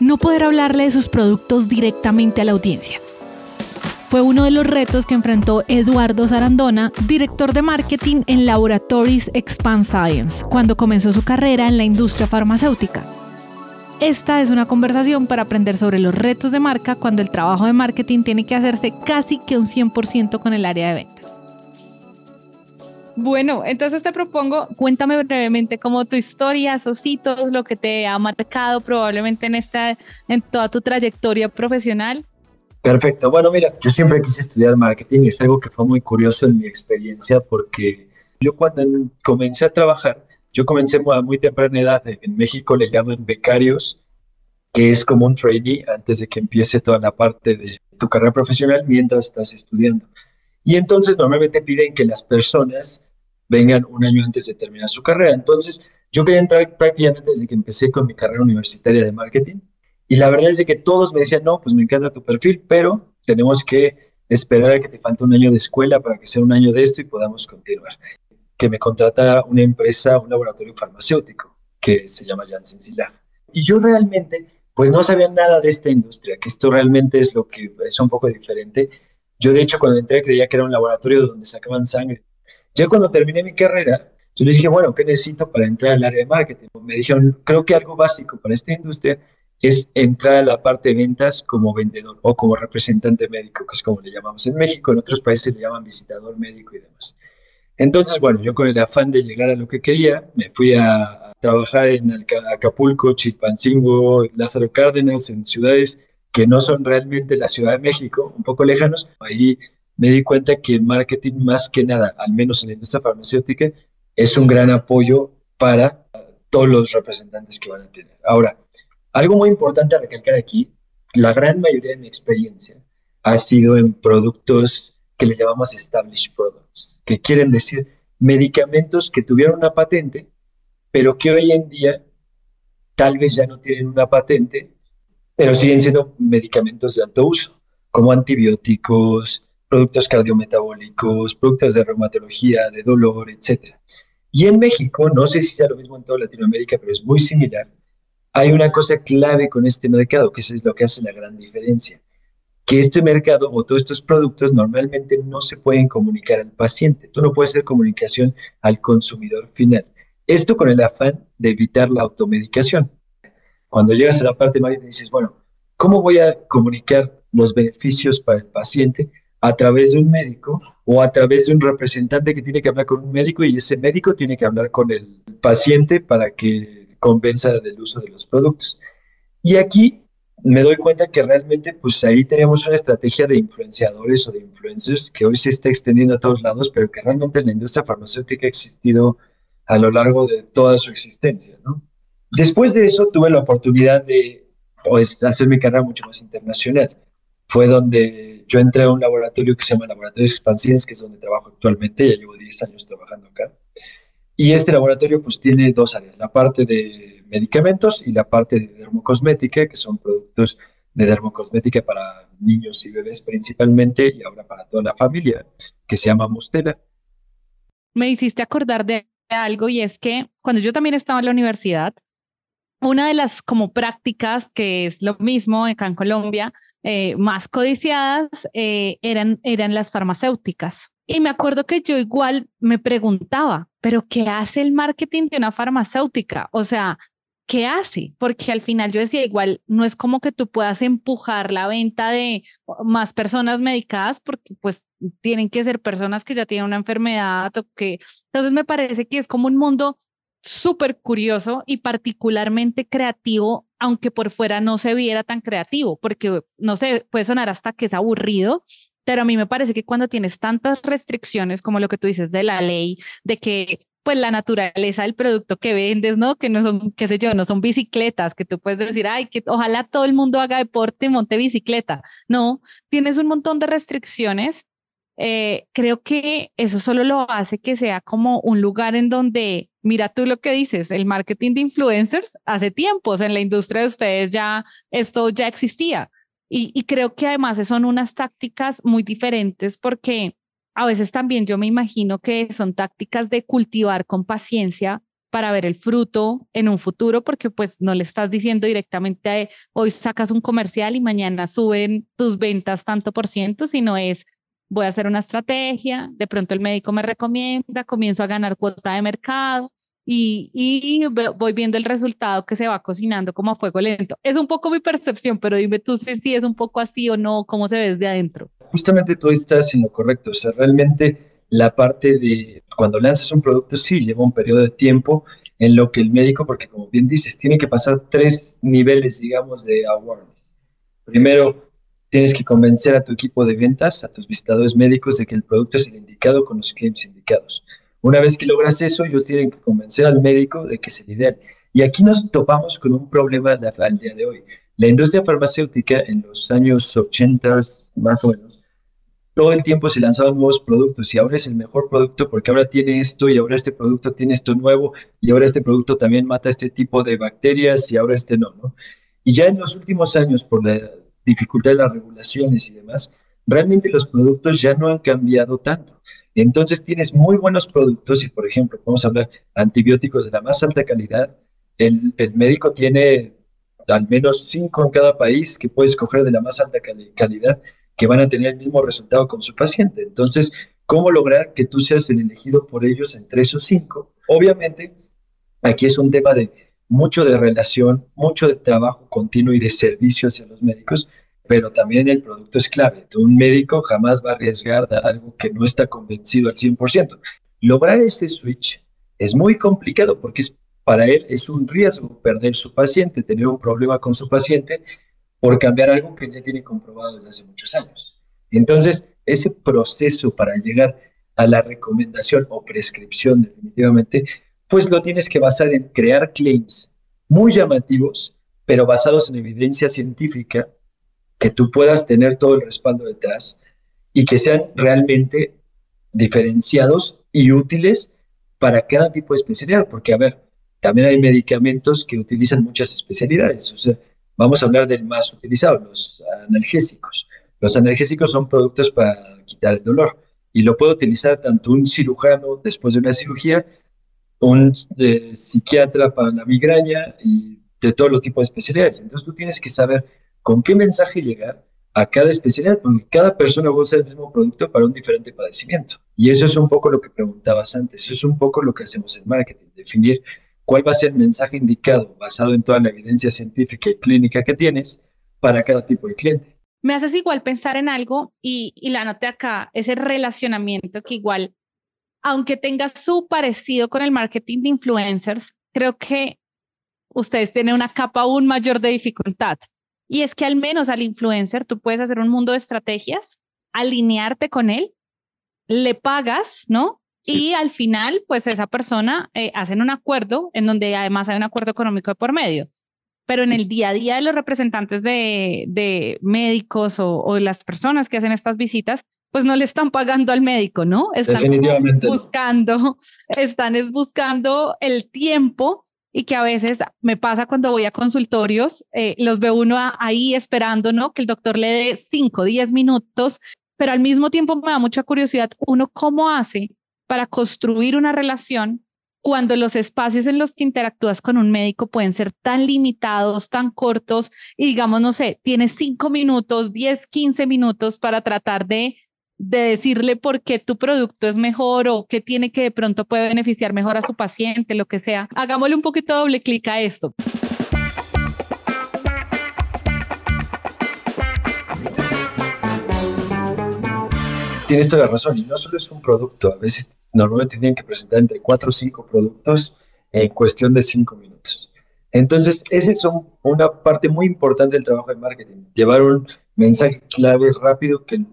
no poder hablarle de sus productos directamente a la audiencia. Fue uno de los retos que enfrentó Eduardo Sarandona, director de marketing en Laboratories Expand Science, cuando comenzó su carrera en la industria farmacéutica. Esta es una conversación para aprender sobre los retos de marca cuando el trabajo de marketing tiene que hacerse casi que un 100% con el área de ventas. Bueno, entonces te propongo, cuéntame brevemente cómo tu historia, esos hitos, lo que te ha marcado probablemente en esta, en toda tu trayectoria profesional. Perfecto. Bueno, mira, yo siempre quise estudiar marketing. Es algo que fue muy curioso en mi experiencia porque yo cuando comencé a trabajar, yo comencé a muy temprana edad. En México le llaman becarios, que es como un trainee antes de que empiece toda la parte de tu carrera profesional mientras estás estudiando. Y entonces normalmente piden que las personas vengan un año antes de terminar su carrera. Entonces, yo quería entrar prácticamente desde que empecé con mi carrera universitaria de marketing. Y la verdad es que todos me decían, no, pues me encanta tu perfil, pero tenemos que esperar a que te falte un año de escuela para que sea un año de esto y podamos continuar. Que me contrata una empresa, un laboratorio farmacéutico que se llama Janssen Silag. Y yo realmente, pues no sabía nada de esta industria, que esto realmente es lo que es un poco diferente. Yo de hecho cuando entré creía que era un laboratorio donde sacaban sangre ya cuando terminé mi carrera, yo les dije, bueno, ¿qué necesito para entrar al área de marketing? Me dijeron, creo que algo básico para esta industria es entrar a la parte de ventas como vendedor o como representante médico, que es como le llamamos en México, en otros países le llaman visitador médico y demás. Entonces, bueno, yo con el afán de llegar a lo que quería, me fui a, trabajar en Acapulco, Chilpancingo, Lázaro Cárdenas, en ciudades que no son realmente la Ciudad de México, un poco lejanos. Ahí me di cuenta que el marketing más que nada, al menos en la industria farmacéutica, es un gran apoyo para todos los representantes que van a tener. Ahora, algo muy importante a recalcar aquí, la gran mayoría de mi experiencia ha sido en productos que le llamamos established products, que quieren decir medicamentos que tuvieron una patente, pero que hoy en día tal vez ya no tienen una patente, pero siguen siendo medicamentos de alto uso, como antibióticos, productos cardiometabólicos, productos de reumatología, de dolor, etc. Y en México, no sé si sea lo mismo en toda Latinoamérica, pero es muy similar, hay una cosa clave con este mercado, que es lo que hace la gran diferencia, que este mercado o todos estos productos normalmente no se pueden comunicar al paciente. Tú no puedes hacer comunicación al consumidor final. Esto con el afán de evitar la automedicación. Cuando llegas a la parte más dices, bueno, ¿cómo voy a comunicar los beneficios para el paciente a través de un médico o a través de un representante que tiene que hablar con un médico y ese médico tiene que hablar con el paciente para que convenza del uso de los productos. Y aquí me doy cuenta que realmente pues ahí tenemos una estrategia de influenciadores o de influencers que hoy se está extendiendo a todos lados, pero que realmente en la industria farmacéutica ha existido a lo largo de toda su existencia. ¿no? Después de eso tuve la oportunidad de pues, hacer mi carrera mucho más internacional. Fue donde yo entré a un laboratorio que se llama Laboratorio Expansines, que es donde trabajo actualmente, ya llevo 10 años trabajando acá. Y este laboratorio pues tiene dos áreas, la parte de medicamentos y la parte de dermocosmética, que son productos de dermocosmética para niños y bebés principalmente, y ahora para toda la familia, que se llama Mustela. Me hiciste acordar de algo y es que cuando yo también estaba en la universidad, una de las como prácticas que es lo mismo acá en Colombia, eh, más codiciadas, eh, eran, eran las farmacéuticas. Y me acuerdo que yo igual me preguntaba, pero ¿qué hace el marketing de una farmacéutica? O sea, ¿qué hace? Porque al final yo decía, igual no es como que tú puedas empujar la venta de más personas medicadas, porque pues tienen que ser personas que ya tienen una enfermedad o que... Entonces me parece que es como un mundo súper curioso y particularmente creativo, aunque por fuera no se viera tan creativo, porque no sé, puede sonar hasta que es aburrido, pero a mí me parece que cuando tienes tantas restricciones como lo que tú dices de la ley, de que pues la naturaleza del producto que vendes, ¿no? Que no son, qué sé yo, no son bicicletas, que tú puedes decir, ay, que ojalá todo el mundo haga deporte y monte bicicleta. No, tienes un montón de restricciones. Eh, creo que eso solo lo hace que sea como un lugar en donde mira tú lo que dices, el marketing de influencers hace tiempos en la industria de ustedes ya esto ya existía. Y, creo que además son unas tácticas muy diferentes porque a veces también yo me imagino que son tácticas de cultivar con paciencia para ver el fruto en un futuro, porque pues no le estás diciendo directamente hoy sacas un comercial y mañana suben tus ventas tanto por ciento, sino es voy a hacer una estrategia, de pronto el médico me recomienda, comienzo a ganar cuota de mercado y, y voy viendo el resultado que se va cocinando como a fuego lento. Es un poco mi percepción, pero dime tú si, si es un poco así o no, cómo se ve desde adentro. Justamente tú estás en lo correcto, o sea, realmente la parte de cuando lanzas un producto sí lleva un periodo de tiempo en lo que el médico, porque como bien dices, tiene que pasar tres niveles, digamos, de awareness. Primero, tienes que convencer a tu equipo de ventas, a tus visitadores médicos, de que el producto es el indicado con los claims indicados. Una vez que logras eso, ellos tienen que convencer al médico de que es el ideal. Y aquí nos topamos con un problema al día de hoy. La industria farmacéutica en los años 80 más o menos todo el tiempo se lanzaban nuevos productos y ahora es el mejor producto porque ahora tiene esto y ahora este producto tiene esto nuevo y ahora este producto también mata este tipo de bacterias y ahora este no, ¿no? Y ya en los últimos años, por la dificultad de las regulaciones y demás, realmente los productos ya no han cambiado tanto. Entonces tienes muy buenos productos y, por ejemplo, vamos a hablar antibióticos de la más alta calidad. El, médico tiene al menos cinco en cada país que puedes coger de la más alta calidad que van a tener el mismo resultado con su paciente. Entonces, ¿cómo lograr que tú seas el elegido por ellos entre esos cinco? Obviamente, aquí es un tema de mucho de relación, mucho de trabajo continuo y de servicio hacia los médicos, pero también el producto es clave. Un médico jamás va a arriesgar a algo que no está convencido al 100%. Lograr ese switch es muy complicado porque para él es un riesgo perder su paciente, tener un problema con su paciente por cambiar algo que ya tiene comprobado desde hace muchos años. Entonces, ese proceso para llegar a la recomendación o prescripción definitivamente, pues lo tienes que basar en crear claims muy llamativos, pero basados en evidencia científica, que tú puedas tener todo el respaldo detrás y que sean realmente diferenciados y útiles para cada tipo de especialidad, porque a ver, también hay medicamentos que utilizan muchas especialidades, o sea, Vamos a hablar del más utilizado, los analgésicos. Los analgésicos son productos para quitar el dolor y lo puede utilizar tanto un cirujano después de una cirugía, un eh, psiquiatra para la migraña y de todo los tipos de especialidades. Entonces tú tienes que saber con qué mensaje llegar a cada especialidad, porque cada persona va a usar el mismo producto para un diferente padecimiento. Y eso es un poco lo que preguntabas antes, eso es un poco lo que hacemos en marketing, definir cuál va a ser el mensaje indicado basado en toda la evidencia científica y clínica que tienes para cada tipo de cliente. Me haces igual pensar en algo y, y la anoté acá, ese relacionamiento que igual, aunque tenga su parecido con el marketing de influencers, creo que ustedes tienen una capa aún mayor de dificultad. Y es que al menos al influencer tú puedes hacer un mundo de estrategias, alinearte con él, le pagas, ¿no? Y al final, pues esa persona eh, hacen un acuerdo en donde además hay un acuerdo económico de por medio. Pero en el día a día de los representantes de, de médicos o, o las personas que hacen estas visitas, pues no le están pagando al médico, ¿no? Están buscando, están es buscando el tiempo y que a veces me pasa cuando voy a consultorios, eh, los ve uno ahí esperando, ¿no? Que el doctor le dé 5, 10 minutos, pero al mismo tiempo me da mucha curiosidad, uno cómo hace para construir una relación cuando los espacios en los que interactúas con un médico pueden ser tan limitados, tan cortos, y digamos, no sé, tienes cinco minutos, diez, quince minutos para tratar de, de decirle por qué tu producto es mejor o qué tiene que de pronto puede beneficiar mejor a su paciente, lo que sea. Hagámosle un poquito doble clic a esto. Tienes toda la razón, y no solo es un producto, a veces normalmente tienen que presentar entre cuatro o cinco productos en cuestión de cinco minutos. Entonces, esa es una parte muy importante del trabajo de marketing, llevar un mensaje clave rápido que,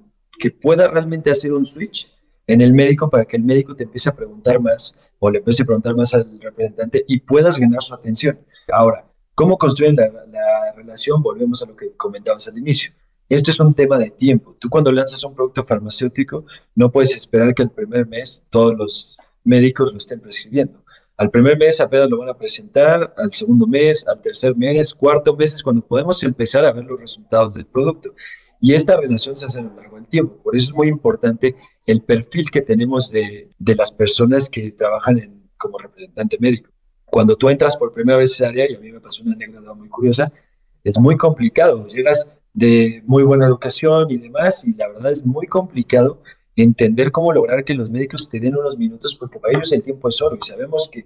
que pueda realmente hacer un switch en el médico para que el médico te empiece a preguntar más o le empiece a preguntar más al representante y puedas ganar su atención. Ahora, ¿cómo construir la, la relación? Volvemos a lo que comentabas al inicio. Esto es un tema de tiempo. Tú cuando lanzas un producto farmacéutico no puedes esperar que el primer mes todos los médicos lo estén prescribiendo. Al primer mes apenas lo van a presentar, al segundo mes, al tercer mes, cuarto mes es cuando podemos empezar a ver los resultados del producto. Y esta relación se hace a lo largo del tiempo. Por eso es muy importante el perfil que tenemos de, de las personas que trabajan como representante médico. cuando tú entras por primera vez a esa área, y a mí me pasó una anécdota muy curiosa, es muy complicado. Llegas de muy buena educación y demás, y la verdad es muy complicado entender cómo lograr que los médicos te den unos minutos, porque para ellos el tiempo es oro, y sabemos que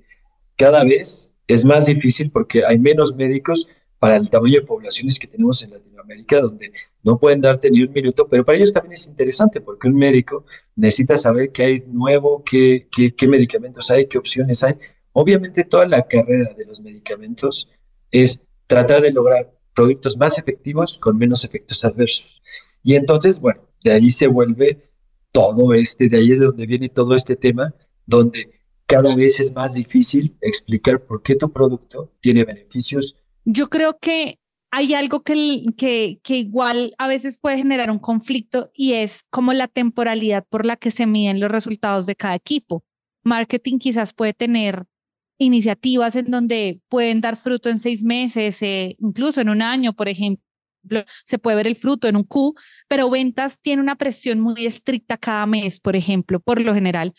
cada vez es más difícil porque hay menos médicos para el tamaño de poblaciones que tenemos en Latinoamérica, donde no pueden darte ni un minuto, pero para ellos también es interesante, porque un médico necesita saber qué hay nuevo, qué, qué, qué medicamentos hay, qué opciones hay. Obviamente toda la carrera de los medicamentos es tratar de lograr productos más efectivos con menos efectos adversos. Y entonces, bueno, de ahí se vuelve todo este, de ahí es de donde viene todo este tema, donde cada vez es más difícil explicar por qué tu producto tiene beneficios. Yo creo que hay algo que, que, que igual a veces puede generar un conflicto y es como la temporalidad por la que se miden los resultados de cada equipo. Marketing quizás puede tener iniciativas en donde pueden dar fruto en seis meses, eh, incluso en un año, por ejemplo, se puede ver el fruto en un Q, pero ventas tiene una presión muy estricta cada mes, por ejemplo, por lo general.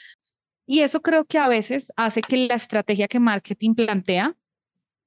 Y eso creo que a veces hace que la estrategia que marketing plantea,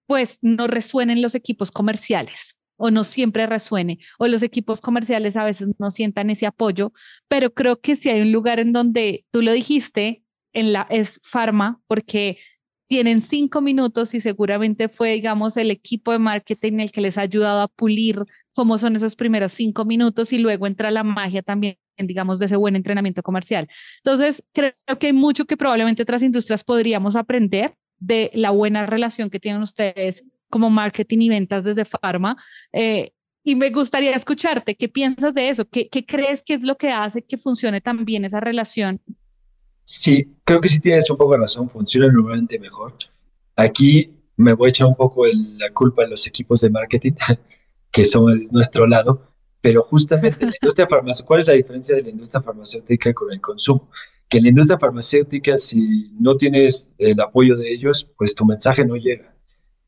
pues no resuene en los equipos comerciales o no siempre resuene, o los equipos comerciales a veces no sientan ese apoyo, pero creo que si hay un lugar en donde tú lo dijiste, en la es Pharma, porque tienen cinco minutos y seguramente fue, digamos, el equipo de marketing el que les ha ayudado a pulir cómo son esos primeros cinco minutos y luego entra la magia también, digamos, de ese buen entrenamiento comercial. Entonces, creo que hay mucho que probablemente otras industrias podríamos aprender de la buena relación que tienen ustedes como marketing y ventas desde Pharma. Eh, y me gustaría escucharte, ¿qué piensas de eso? ¿Qué, ¿Qué crees que es lo que hace que funcione tan bien esa relación Sí, creo que sí tienes un poco de razón, funciona normalmente mejor. Aquí me voy a echar un poco la culpa a los equipos de marketing, que son de nuestro lado, pero justamente la industria farmacéutica, ¿cuál es la diferencia de la industria farmacéutica con el consumo? Que en la industria farmacéutica, si no tienes el apoyo de ellos, pues tu mensaje no llega,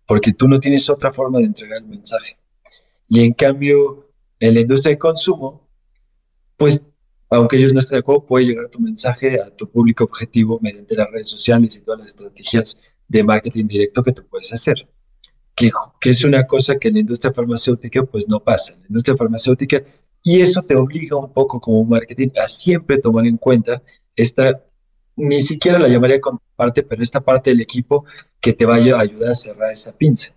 porque tú no tienes otra forma de entregar el mensaje. Y en cambio, en la industria de consumo, pues aunque ellos no estén de acuerdo, puede llegar tu mensaje a tu público objetivo mediante las redes sociales y todas las estrategias de marketing directo que tú puedes hacer. Que, que es una cosa que en la industria farmacéutica pues no pasa. En la industria farmacéutica, y eso te obliga un poco como marketing a siempre tomar en cuenta esta, ni siquiera la llamaría parte, pero esta parte del equipo que te vaya a ayudar a cerrar esa pinza.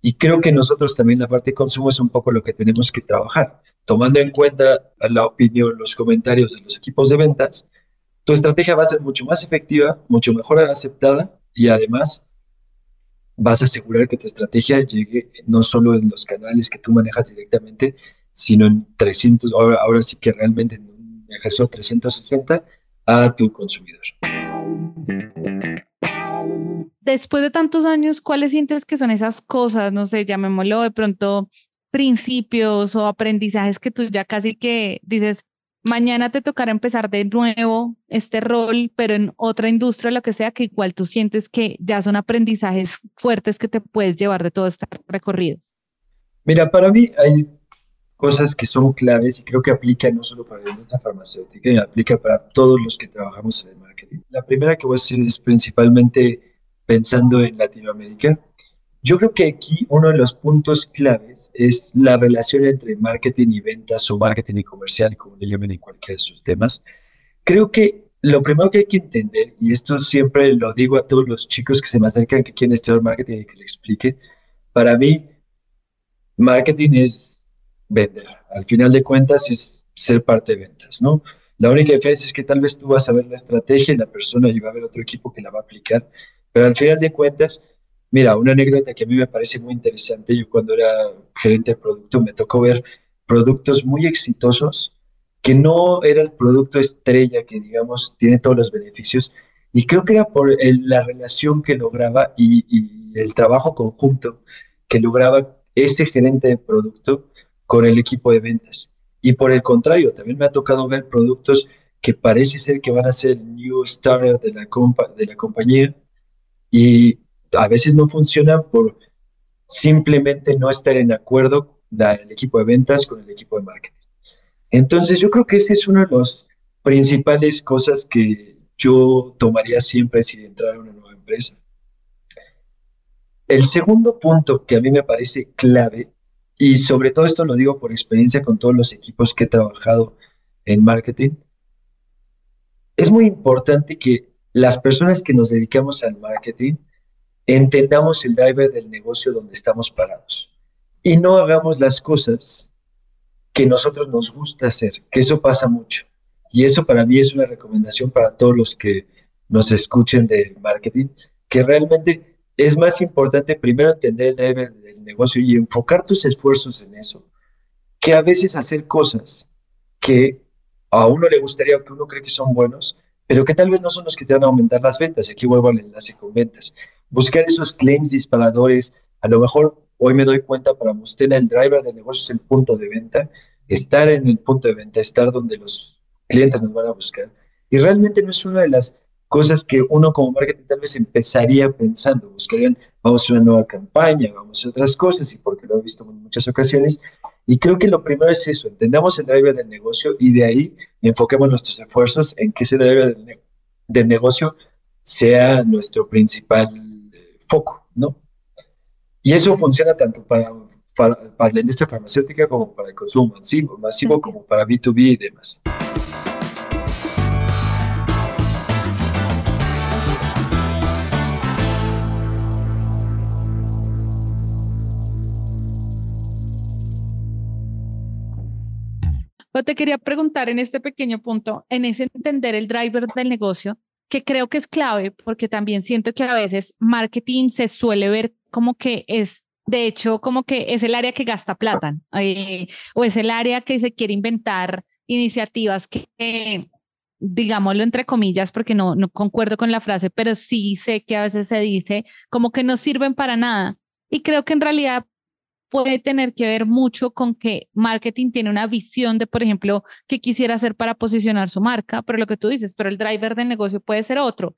Y creo que nosotros también la parte de consumo es un poco lo que tenemos que trabajar tomando en cuenta la opinión, los comentarios de los equipos de ventas, tu estrategia va a ser mucho más efectiva, mucho mejor aceptada y además vas a asegurar que tu estrategia llegue no solo en los canales que tú manejas directamente, sino en 300, ahora, ahora sí que realmente en un ejercicio 360 a tu consumidor. Después de tantos años, ¿cuáles sientes que son esas cosas? No sé, llamémoslo de pronto principios o aprendizajes que tú ya casi que dices, mañana te tocará empezar de nuevo este rol, pero en otra industria, lo que sea, que igual tú sientes que ya son aprendizajes fuertes que te puedes llevar de todo este recorrido? Mira, para mí hay cosas que son claves y creo que aplican no solo para la industria farmacéutica, aplica para todos los que trabajamos en el marketing. La primera que voy a decir es principalmente pensando en Latinoamérica. Yo creo que aquí uno de los puntos claves es la relación entre marketing y ventas o marketing y comercial, como le llamen en cualquiera de sus temas. Creo que lo primero que hay que entender, y esto siempre lo digo a todos los chicos que se me acercan que quieren estudiar marketing y que le explique, para mí, marketing es vender. Al final de cuentas es ser parte de ventas, ¿no? La única diferencia es que tal vez tú vas a ver la estrategia y la persona y va a ver otro equipo que la va a aplicar, pero al final de cuentas Mira, una anécdota que a mí me parece muy interesante, yo cuando era gerente de producto me tocó ver productos muy exitosos que no era el producto estrella que digamos tiene todos los beneficios y creo que era por la relación que lograba y, y el trabajo conjunto que lograba ese gerente de producto con el equipo de ventas. Y por el contrario, también me ha tocado ver productos que parece ser que van a ser new starter de la, la compañía y a veces no funciona por simplemente no estar en acuerdo el equipo de ventas con el equipo de marketing. Entonces yo creo que ese es una de las principales cosas que yo tomaría siempre si entrara a una nueva empresa. El segundo punto que a mí me parece clave, y sobre todo esto lo digo por experiencia con todos los equipos que he trabajado en marketing, es muy importante que las personas que nos dedicamos al marketing entendamos el driver del negocio donde estamos parados y no hagamos las cosas que nosotros nos gusta hacer, que eso pasa mucho. Y eso para mí es una recomendación para todos los que nos escuchen de marketing, que realmente es más importante primero entender el driver del negocio y enfocar tus esfuerzos en eso, que a veces hacer cosas que a uno le gustaría o que uno cree que son buenos, pero que tal vez no son los que te van a aumentar las ventas. Aquí vuelvo al enlace con ventas. Buscar esos claims disparadores, a lo mejor hoy me doy cuenta para usted el driver del negocio es el punto de venta, estar en el punto de venta, estar donde los clientes nos van a buscar. Y realmente no es una de las cosas que uno como marketing tal vez empezaría pensando, buscarían, vamos a una nueva campaña, vamos a otras cosas, y porque lo he visto en muchas ocasiones. Y creo que lo primero es eso, entendamos el driver del negocio y de ahí enfoquemos nuestros esfuerzos en que ese driver del, negocio sea nuestro principal eh, foco, ¿no? Y eso funciona tanto para, para, para, la industria farmacéutica como para el consumo masivo, masivo como para B2B y demás. Te quería preguntar en este pequeño punto, en ese entender el driver del negocio, que creo que es clave, porque también siento que a veces marketing se suele ver como que es, de hecho, como que es el área que gasta plata eh, o es el área que se quiere inventar iniciativas que, digámoslo entre comillas, porque no, no concuerdo con la frase, pero sí sé que a veces se dice como que no sirven para nada. Y creo que en realidad puede tener que ver mucho con que marketing tiene una visión de, por ejemplo, qué quisiera hacer para posicionar su marca, pero lo que tú dices, pero el driver del negocio puede ser otro.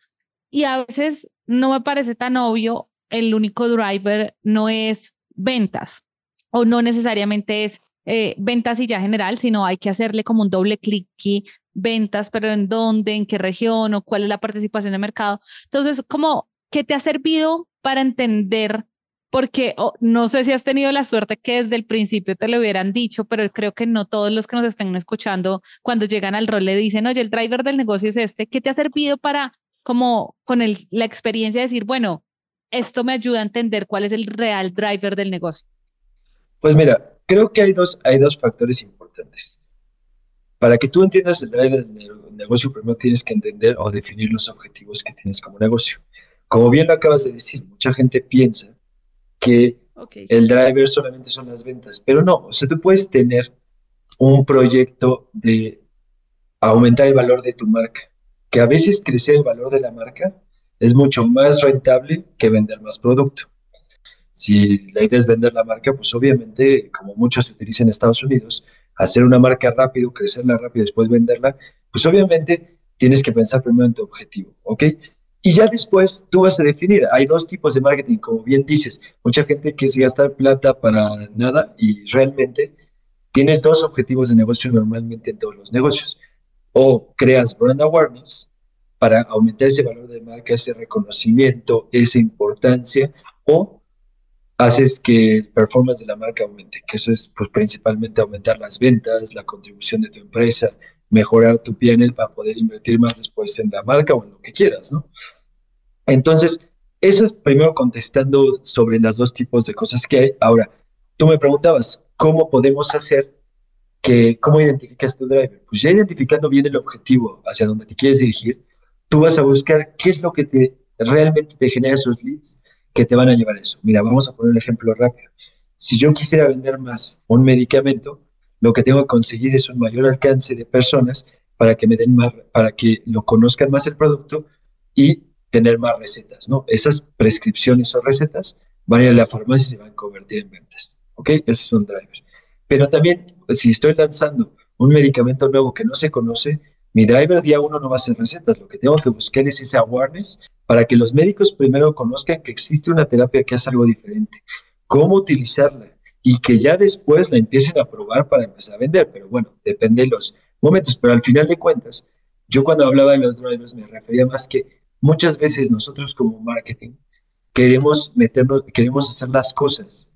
Y a veces no me parece tan obvio, el único driver no es ventas o no necesariamente es eh, ventas y ya general, sino hay que hacerle como un doble clic y ventas, pero en dónde, en qué región o cuál es la participación de mercado. Entonces, como, ¿qué te ha servido para entender porque oh, no sé si has tenido la suerte que desde el principio te lo hubieran dicho, pero creo que no todos los que nos estén escuchando cuando llegan al rol le dicen, oye, el driver del negocio es este, ¿qué te ha servido para, como con el, la experiencia de decir, bueno, esto me ayuda a entender cuál es el real driver del negocio? Pues mira, creo que hay dos, hay dos factores importantes. Para que tú entiendas el driver del negocio, primero tienes que entender o definir los objetivos que tienes como negocio. Como bien lo acabas de decir, mucha gente piensa que el driver solamente son las ventas, pero no, o sea, tú puedes tener un proyecto de aumentar el valor de tu marca, que a veces crecer el valor de la marca es mucho más rentable que vender más producto. Si la idea es vender la marca, pues obviamente, como muchos se utiliza en Estados Unidos, hacer una marca rápido, crecerla rápido, después venderla, pues obviamente tienes que pensar primero en tu objetivo, ¿ok? Y ya después tú vas a definir, hay dos tipos de marketing, como bien dices, mucha gente que es gastar plata para nada y realmente tienes dos objetivos de negocio normalmente en todos los negocios. O creas brand awareness para aumentar ese valor de marca, ese reconocimiento, esa importancia, o haces que el performance de la marca aumente, que eso es pues, principalmente aumentar las ventas, la contribución de tu empresa, mejorar tu PNL para poder invertir más después en la marca o en lo que quieras, ¿no? Entonces, eso es primero contestando sobre los dos tipos de cosas que hay. Ahora, tú me preguntabas, ¿cómo podemos hacer que, cómo identificas tu driver? Pues ya identificando bien el objetivo hacia donde te quieres dirigir, tú vas a buscar qué es lo que te realmente te genera esos leads que te van a llevar a eso. Mira, vamos a poner un ejemplo rápido. Si yo quisiera vender más un medicamento, lo que tengo que conseguir es un mayor alcance de personas para que me den más, para que lo conozcan más el producto y tener más recetas, ¿no? Esas prescripciones o recetas van a ir a la farmacia y se van a convertir en ventas, ¿ok? Ese es un driver. Pero también, si estoy lanzando un medicamento nuevo que no se conoce, mi driver día uno no va a ser recetas. Lo que tengo que buscar es ese awareness para que los médicos primero conozcan que existe una terapia que hace algo diferente, cómo utilizarla, y que ya después la empiecen a probar para empezar a vender. Pero bueno, depende de los momentos. Pero al final de cuentas, yo cuando hablaba de los drivers me refería más que muchas veces nosotros como marketing queremos meternos, queremos hacer las cosas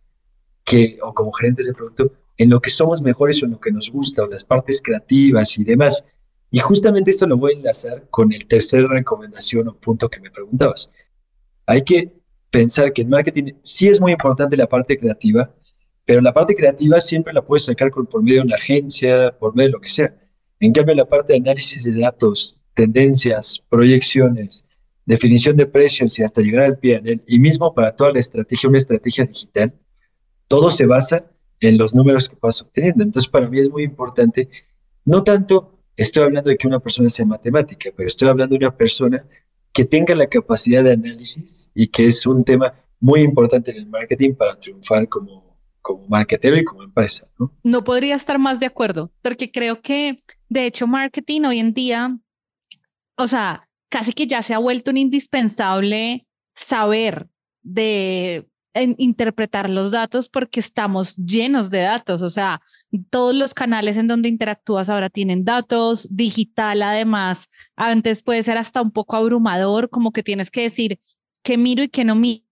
que, o como gerentes de producto, en lo que somos mejores o en lo que nos gusta, o las partes creativas y demás. Y justamente esto lo voy a enlazar con el tercer recomendación o punto que me preguntabas. Hay que pensar que en marketing sí es muy importante la parte creativa, pero la parte creativa siempre la puedes sacar por medio de una agencia, por medio de lo que sea. En cambio, la parte de análisis de datos, tendencias, proyecciones, definición de precios y hasta llegar al PNL, y mismo para toda la estrategia, una estrategia digital, todo se basa en los números que vas obteniendo. Entonces, para mí es muy importante, no tanto estoy hablando de que una persona sea matemática, pero estoy hablando de una persona que tenga la capacidad de análisis y que es un tema muy importante en el marketing para triunfar como, como marketer y como empresa. ¿no? no podría estar más de acuerdo, porque creo que, de hecho, marketing hoy en día, o sea, casi que ya se ha vuelto un indispensable saber de interpretar los datos porque estamos llenos de datos, o sea, todos los canales en donde interactúas ahora tienen datos, digital además, antes puede ser hasta un poco abrumador, como que tienes que decir qué miro y qué no miro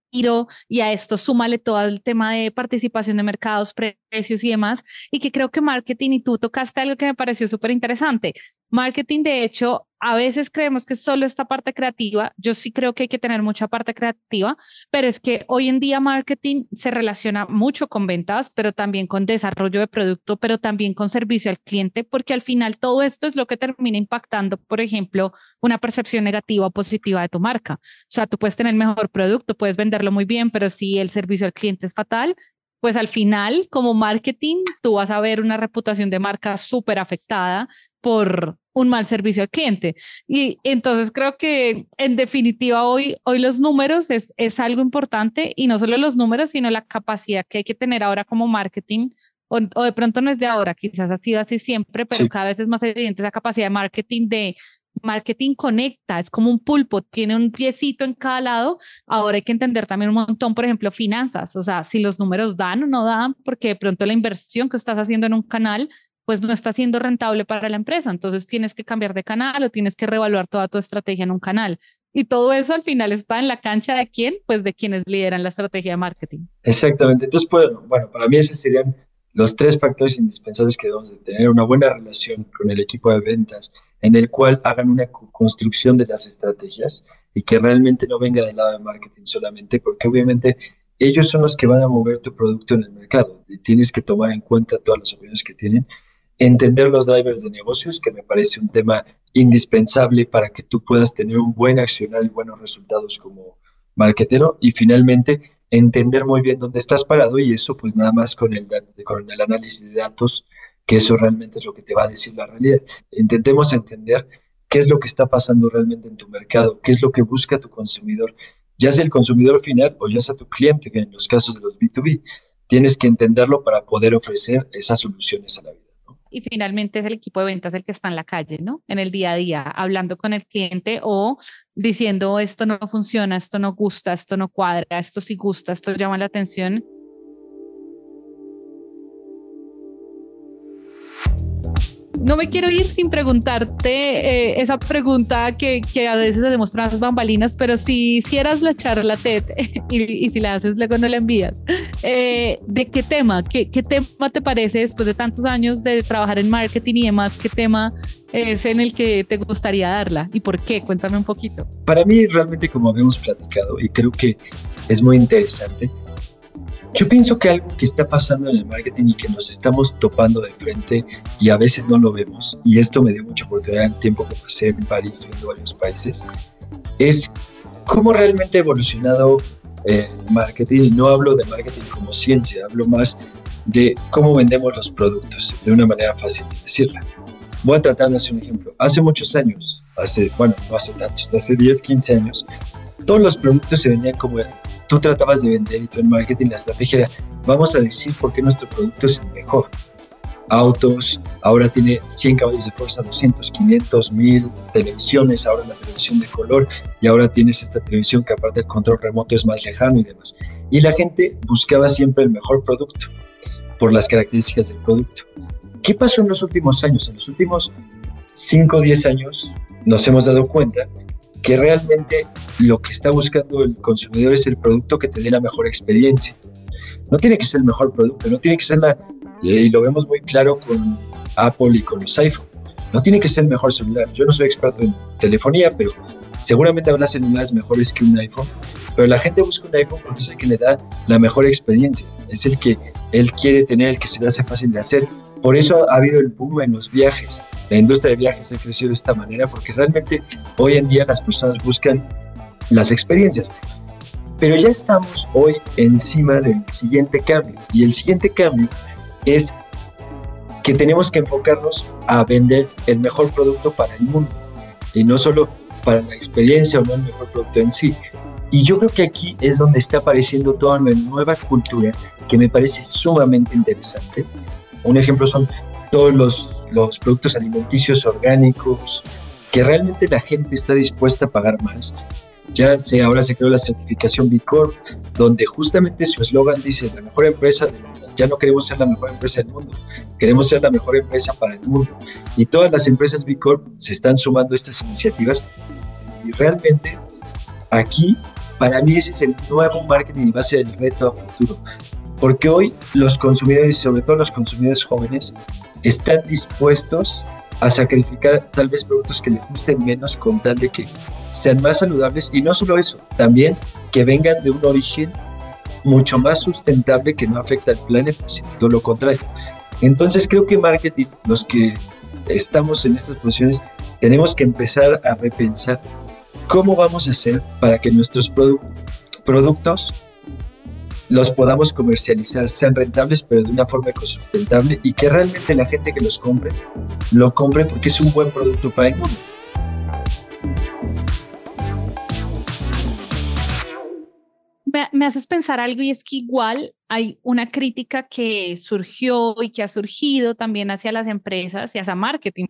y a esto súmale todo el tema de participación de mercados, precios y demás, y que creo que marketing, y tú tocaste algo que me pareció súper interesante, marketing de hecho a veces creemos que solo esta parte creativa, yo sí creo que hay que tener mucha parte creativa, pero es que hoy en día marketing se relaciona mucho con ventas, pero también con desarrollo de producto, pero también con servicio al cliente, porque al final todo esto es lo que termina impactando, por ejemplo, una percepción negativa o positiva de tu marca. O sea, tú puedes tener mejor producto, puedes venderlo muy bien, pero si el servicio al cliente es fatal, pues al final, como marketing, tú vas a ver una reputación de marca súper afectada por un mal servicio al cliente. Y entonces creo que en definitiva hoy, hoy los números es, es algo importante y no solo los números, sino la capacidad que hay que tener ahora como marketing. O, de pronto no es de ahora, quizás ha sido así siempre, pero cada vez es más evidente esa capacidad de marketing de marketing conecta, es como un pulpo, tiene un piecito en cada lado. Ahora hay que entender también un montón, por ejemplo, finanzas, o sea, si los números dan o no dan, porque de pronto la inversión que estás haciendo en un canal pues no está siendo rentable para la empresa. Entonces tienes que cambiar de canal o tienes que reevaluar toda tu estrategia en un canal. Y todo eso al final está en la cancha de quién, pues de quienes lideran la estrategia de marketing. Exactamente. Entonces, pues, bueno, para mí esos serían los tres factores indispensables que debemos de tener. Una buena relación con el equipo de ventas, en el cual hagan una construcción de las estrategias y que realmente no venga del lado de marketing solamente, porque obviamente ellos son los que van a mover tu producto en el mercado y tienes que tomar en cuenta todas las opiniones que tienen entender los drivers de negocios, que me parece un tema indispensable para que tú puedas tener un buen accionar y buenos resultados como marketero. Y finalmente, entender muy bien dónde estás parado y eso pues nada más con el, análisis de datos, que eso realmente es lo que te va a decir la realidad. Intentemos entender qué es lo que está pasando realmente en tu mercado, qué es lo que busca tu consumidor, ya sea el consumidor final o ya sea tu cliente, que en los casos de los B2B, tienes que entenderlo para poder ofrecer esas soluciones a la vida y finalmente es el equipo de ventas el que está en la calle, ¿no? En el día a día, hablando con el cliente o diciendo esto no funciona, esto no gusta, esto no cuadra, esto sí gusta, esto llama la atención no me quiero ir sin preguntarte eh, esa pregunta que, que, a veces hacemos las bambalinas, pero si hicieras la charla TED y, y, si la haces luego no la envías, eh, ¿de qué tema? ¿Qué, ¿Qué tema te parece después de tantos años de trabajar en marketing y demás? ¿Qué tema es en el que te gustaría darla y por qué? Cuéntame un poquito. Para mí realmente como habíamos platicado y creo que es muy interesante, yo pienso que algo que está pasando en el marketing y que nos estamos topando de frente y a veces no lo vemos, y esto me dio mucha oportunidad el tiempo que pasé en París viendo varios países, es cómo realmente ha evolucionado el marketing. Y no hablo de marketing como ciencia, hablo más de cómo vendemos los productos, de una manera fácil de decirla. Voy a tratar de hacer un ejemplo. Hace muchos años, hace, bueno, no hace tantos, hace 10, 15 años, todos los productos se vendían como tú tratabas de vender y en marketing la estrategia era, vamos a decir por qué nuestro producto es el mejor. Autos, ahora tiene 100 caballos de fuerza, 200, 500, 1000 televisiones, ahora la televisión de color y ahora tienes esta televisión que aparte del control remoto es más lejano y demás. Y la gente buscaba siempre el mejor producto por las características del producto. ¿Qué pasó en los últimos años? En los últimos 5 o 10 años nos hemos dado cuenta que realmente lo que está buscando el consumidor es el producto que te dé la mejor experiencia. No tiene que ser el mejor producto, no tiene que ser la, y lo vemos muy claro con Apple y con los iPhone, no tiene que ser el mejor celular. Yo no soy experto en telefonía, pero seguramente habrá celulares mejores que un iPhone. Pero la gente busca un iPhone porque es el que le da la mejor experiencia, es el que él quiere tener, el que se le hace fácil de hacer. Por eso ha habido el boom en los viajes. La industria de viajes ha crecido de esta manera porque realmente hoy en día las personas buscan las experiencias. Pero ya estamos hoy encima del siguiente cambio y el siguiente cambio es que tenemos que enfocarnos a vender el mejor producto para el mundo y no solo para la experiencia o no el mejor producto en sí. Y yo creo que aquí es donde está apareciendo toda una nueva cultura que me parece sumamente interesante un ejemplo son todos los, productos alimenticios orgánicos, que realmente la gente está dispuesta a pagar más. Ya se, ahora se creó la certificación B Corp, donde justamente su eslogan dice, la mejor empresa del mundo. Ya no queremos ser la mejor empresa del mundo, queremos ser la mejor empresa para el mundo. Y todas las empresas B Corp se están sumando a estas iniciativas. Y realmente aquí, para mí ese es el nuevo marketing y va a ser el reto a futuro porque hoy los consumidores, sobre todo los consumidores jóvenes, están dispuestos a sacrificar tal vez productos que les gusten menos con tal de que sean más saludables y no solo eso, también que vengan de un origen mucho más sustentable que no afecta al planeta, sino todo lo contrario. Entonces creo que marketing, los que estamos en estas posiciones, tenemos que empezar a repensar cómo vamos a hacer para que nuestros productos los podamos comercializar, sean rentables, pero de una forma ecosustentable y que realmente la gente que los compre, lo compre porque es un buen producto para el mundo. Me, haces pensar algo y es que igual hay una crítica que surgió y que ha surgido también hacia las empresas y hacia marketing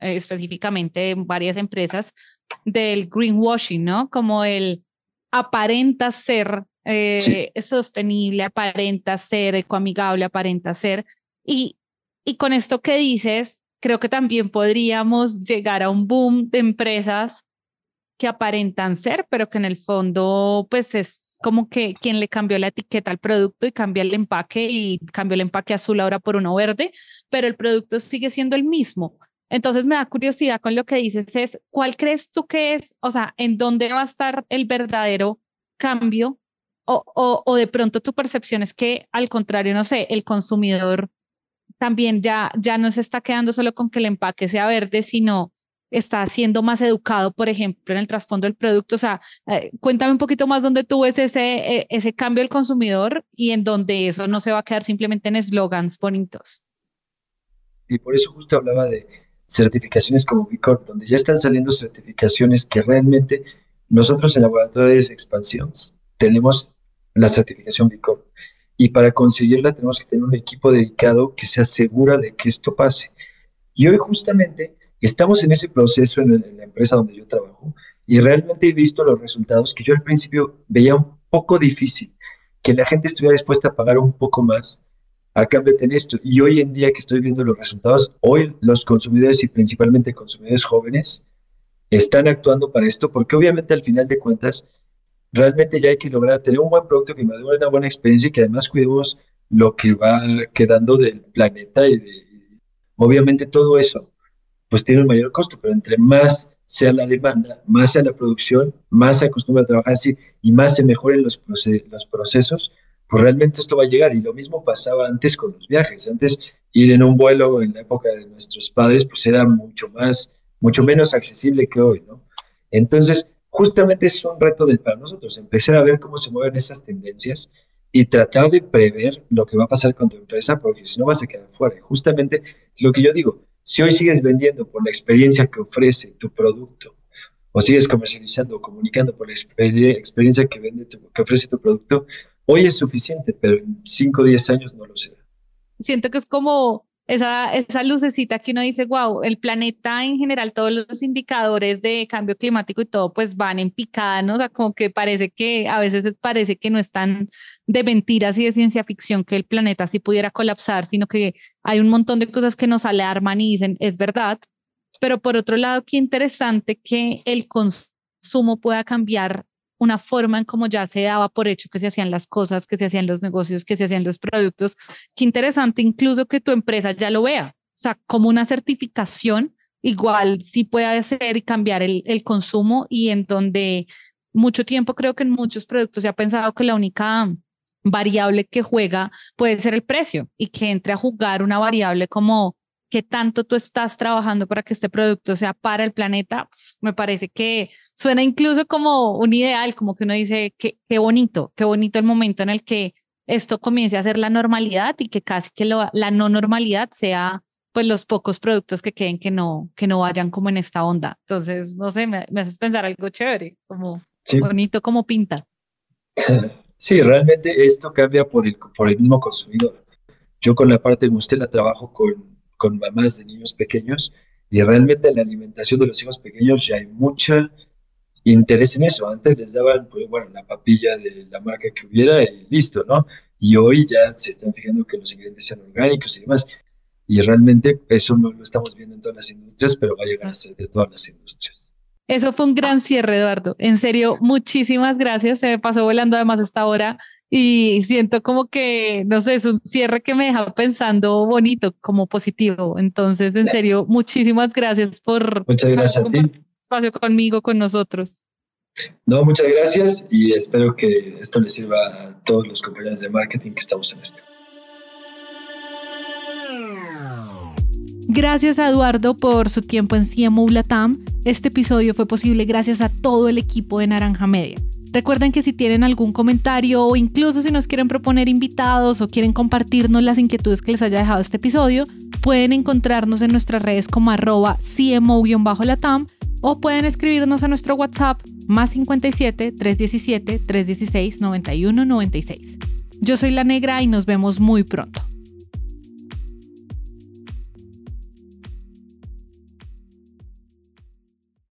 eh, específicamente en varias empresas del greenwashing, ¿no? Como el aparenta ser eh, sostenible, aparenta ser ecoamigable, aparenta ser. Y, y con esto que dices, creo que también podríamos llegar a un boom de empresas que aparentan ser, pero que en el fondo, pues es como que quien le cambió la etiqueta al producto y cambia el empaque y cambió el empaque azul ahora por uno verde, pero el producto sigue siendo el mismo. Entonces me da curiosidad con lo que dices, es cuál crees tú que es, o sea, en dónde va a estar el verdadero cambio o, de pronto tu percepción es que al contrario, no sé, el consumidor también ya, ya no se está quedando solo con que el empaque sea verde, sino está siendo más educado, por ejemplo, en el trasfondo del producto. O sea, eh, cuéntame un poquito más dónde tú ves ese, eh, ese cambio del consumidor y en donde eso no se va a quedar simplemente en eslogans bonitos. Y por eso justo hablaba de certificaciones como B donde ya están saliendo certificaciones que realmente nosotros en laboratorios de expansión tenemos la certificación B Y para conseguirla tenemos que tener un equipo dedicado que se asegura de que esto pase. Y hoy justamente estamos en ese proceso en, la empresa donde yo trabajo y realmente he visto los resultados que yo al principio veía un poco difícil, que la gente estuviera dispuesta a pagar un poco más a cambio de esto. Y hoy en día que estoy viendo los resultados, hoy los consumidores y principalmente consumidores jóvenes están actuando para esto porque obviamente al final de cuentas realmente ya hay que lograr tener un buen producto que dé una buena experiencia y que además cuidemos lo que va quedando del planeta y obviamente todo eso pues tiene un mayor costo, pero entre más sea la demanda, más sea la producción, más se acostumbra a trabajar así y más se mejoren los, los procesos, pues realmente esto va a llegar. Y lo mismo pasaba antes con los viajes. Antes ir en un vuelo en la época de nuestros padres, pues era mucho más, mucho menos accesible que hoy. Entonces, justamente es un reto para nosotros, empezar a ver cómo se mueven esas tendencias y tratar de prever lo que va a pasar con tu empresa, porque si no vas a quedar fuera. Justamente lo que yo digo, si hoy sigues vendiendo por la experiencia que ofrece tu producto, o sigues comercializando o comunicando por la experiencia que, vende que ofrece tu producto, hoy es suficiente, pero en 5 o 10 años no lo será. Siento que es como esa, esa lucecita que uno dice, wow, el planeta en general, todos los indicadores de cambio climático y todo, pues van en picada, ¿no? O sea, como que parece que a veces parece que no están de mentiras y de ciencia ficción que el planeta sí pudiera colapsar, sino que hay un montón de cosas que nos alarman y dicen, es verdad. Pero por otro lado, qué interesante que el consumo pueda cambiar una forma en cómo ya se daba por hecho que se hacían las cosas, que se hacían los negocios, que se hacían los productos. Qué interesante incluso que tu empresa ya lo vea, o sea, como una certificación, igual sí puede hacer y cambiar el, el consumo y en donde mucho tiempo creo que en muchos productos se ha pensado que la única variable que juega puede ser el precio y que entre a jugar una variable como qué tanto tú estás trabajando para que este producto sea para el planeta, me parece que suena incluso como un ideal, como que uno dice, qué, qué bonito, qué bonito el momento en el que esto comience a ser la normalidad y que casi que lo, la no normalidad sea pues los pocos productos que queden que no, que no vayan como en esta onda. Entonces, no sé, me, me haces pensar algo chévere, como bonito como pinta. Sí, realmente esto cambia por el, por el mismo consumidor. Yo con la parte de usted la trabajo con, con mamás de niños pequeños y realmente en la alimentación de los hijos pequeños ya hay mucho interés en eso. Antes les daban, pues, bueno, la papilla de la marca que hubiera y listo, ¿no? Y hoy ya se están fijando que los ingredientes sean orgánicos y demás. Y realmente eso no lo estamos viendo en todas las industrias, pero va a llegar a ser de todas las industrias. Eso fue un gran cierre, Eduardo. En serio, muchísimas gracias. Se me pasó volando además esta hora y siento como que, no sé, es un cierre que me deja pensando bonito, como positivo. Entonces, en serio, muchísimas gracias por muchas gracias a ti. espacio conmigo, con nosotros. No, muchas gracias y espero que esto le sirva a todos los compañeros de marketing que estamos en esto. Gracias a Eduardo por su tiempo en CMO Latam. Este episodio fue posible gracias a todo el equipo de Naranja Media. Recuerden que si tienen algún comentario o incluso si nos quieren proponer invitados o quieren compartirnos las inquietudes que les haya dejado este episodio, pueden encontrarnos en nuestras redes como arroba CMO-latam o pueden escribirnos a nuestro WhatsApp más 57 317 316 9196. Yo soy La Negra y nos vemos muy pronto.